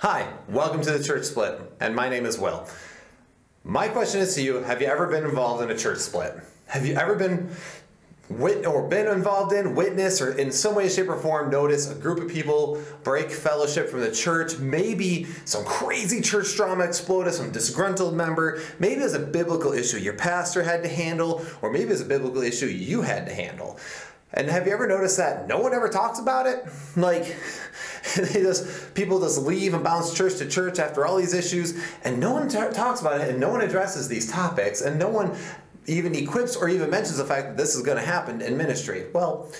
Hi, welcome to the Church Split, and my name is Will. My question is to you Have you ever been involved in a church split? Have you ever been wit- or been involved in, witness, or in some way, shape, or form notice a group of people break fellowship from the church? Maybe some crazy church drama exploded, some disgruntled member. Maybe it's a biblical issue your pastor had to handle, or maybe it's a biblical issue you had to handle. And have you ever noticed that no one ever talks about it? Like, they just people just leave and bounce church to church after all these issues, and no one talks about it, and no one addresses these topics, and no one even equips or even mentions the fact that this is going to happen in ministry. Well,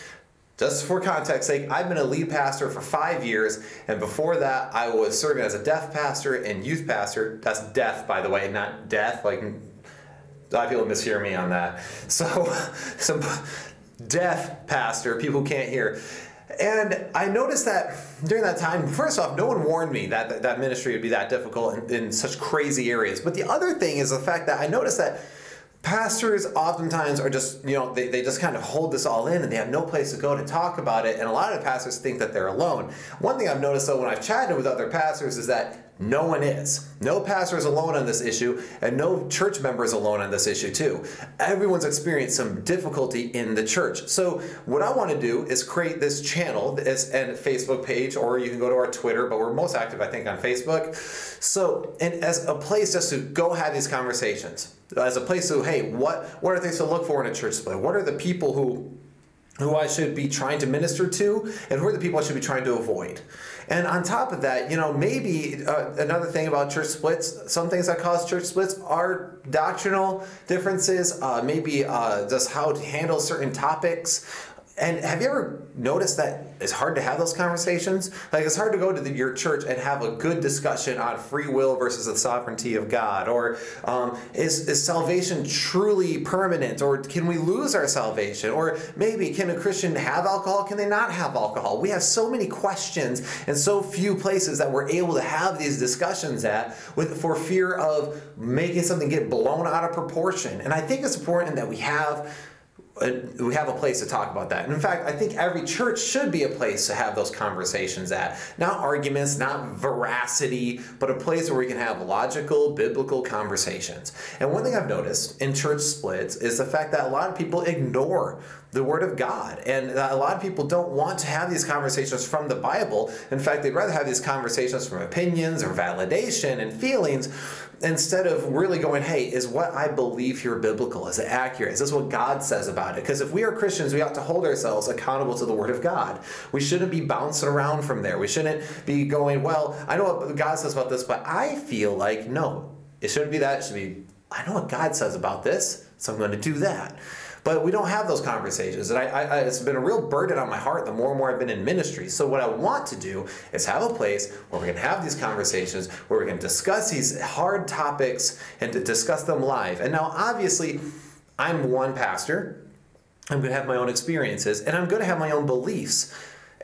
just for context sake, I've been a lead pastor for five years, and before that, I was serving as a deaf pastor and youth pastor. That's deaf, by the way, not deaf. Like, a lot of people mishear me on that. So, some deaf pastor, people can't hear. And I noticed that during that time, first off, no one warned me that that, that ministry would be that difficult in, in such crazy areas. But the other thing is the fact that I noticed that pastors oftentimes are just you know they, they just kind of hold this all in and they have no place to go to talk about it and a lot of pastors think that they're alone one thing i've noticed though when i've chatted with other pastors is that no one is. No pastor is alone on this issue, and no church member is alone on this issue, too. Everyone's experienced some difficulty in the church. So, what I want to do is create this channel this, and Facebook page, or you can go to our Twitter, but we're most active, I think, on Facebook. So, and as a place just to go have these conversations, as a place to, hey, what, what are things to look for in a church split? What are the people who who I should be trying to minister to, and who are the people I should be trying to avoid. And on top of that, you know, maybe uh, another thing about church splits, some things that cause church splits are doctrinal differences, uh, maybe uh, just how to handle certain topics. And have you ever noticed that it's hard to have those conversations? Like it's hard to go to the, your church and have a good discussion on free will versus the sovereignty of God, or um, is is salvation truly permanent, or can we lose our salvation, or maybe can a Christian have alcohol? Can they not have alcohol? We have so many questions and so few places that we're able to have these discussions at, with for fear of making something get blown out of proportion. And I think it's important that we have Uh, we have a place to talk about that. And in fact, I think every church should be a place to have those conversations at. Not arguments, not veracity, but a place where we can have logical, biblical conversations. And one thing I've noticed in church splits is the fact that a lot of people ignore the Word of God. And a lot of people don't want to have these conversations from the Bible. In fact, they'd rather have these conversations from opinions or validation and feelings instead of really going, hey, is what I believe here biblical? Is it accurate? Is this what God says about it? Because if we are Christians, we ought to hold ourselves accountable to the Word of God. We shouldn't be bouncing around from there. We shouldn't be going, well, I know what God says about this, but I feel like, no, it shouldn't be that. It should be, I know what God says about this, so I'm going to do that. But we don't have those conversations. And I, I, it's been a real burden on my heart the more and more I've been in ministry. So, what I want to do is have a place where we can have these conversations, where we can discuss these hard topics and to discuss them live. And now, obviously, I'm one pastor. I'm going to have my own experiences and I'm going to have my own beliefs.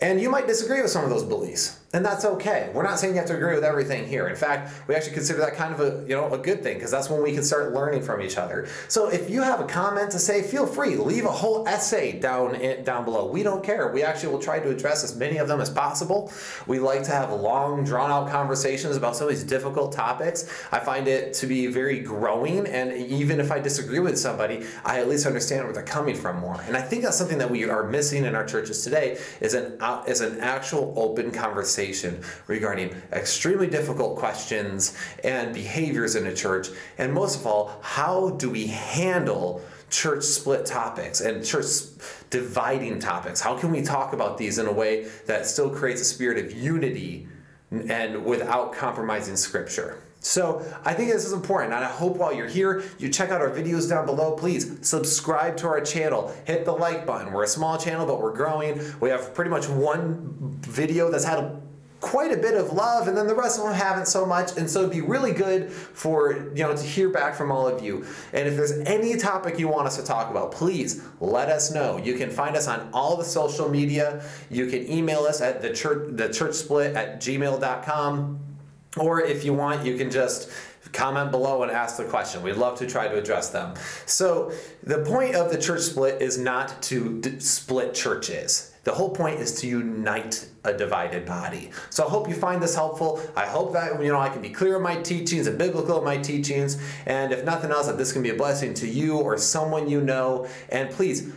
And you might disagree with some of those beliefs and that's okay. We're not saying you have to agree with everything here. In fact, we actually consider that kind of a you know a good thing because that's when we can start learning from each other. So if you have a comment to say, feel free. Leave a whole essay down in, down below. We don't care. We actually will try to address as many of them as possible. We like to have long, drawn out conversations about some of these difficult topics. I find it to be very growing, and even if I disagree with somebody, I at least understand where they're coming from more. And I think that's something that we are missing in our churches today is an uh, is an actual open conversation conversation regarding extremely difficult questions and behaviors in a church. And most of all, how do we handle church split topics and church dividing topics? How can we talk about these in a way that still creates a spirit of unity and without compromising scripture? So I think this is important, and I hope while you're here, you check out our videos down below. Please subscribe to our channel, hit the like button. We're a small channel, but we're growing. We have pretty much one video that's had a quite a bit of love and then the rest of them haven't so much and so it'd be really good for you know to hear back from all of you and if there's any topic you want us to talk about please let us know you can find us on all the social media you can email us at the church the church split at gmail.com or if you want you can just comment below and ask the question. We'd love to try to address them. So, the point of the church split is not to d- split churches. The whole point is to unite a divided body. So I hope you find this helpful. I hope that you know I can be clear in my teachings and biblical in my teachings, and if nothing else, that this can be a blessing to you or someone you know. And please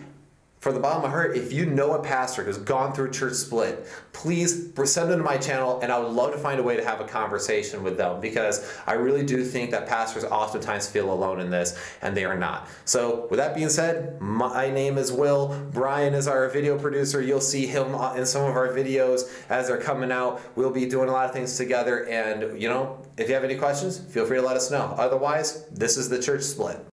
from the bottom of my heart, if you know a pastor who's gone through a church split, please send them to my channel and I would love to find a way to have a conversation with them because I really do think that pastors oftentimes feel alone in this and they are not. So, with that being said, my name is Will. Brian is our video producer. You'll see him uh, in some of our videos as they're coming out. We'll be doing a lot of things together. And, you know, if you have any questions, feel free to let us know. Otherwise, this is the church split.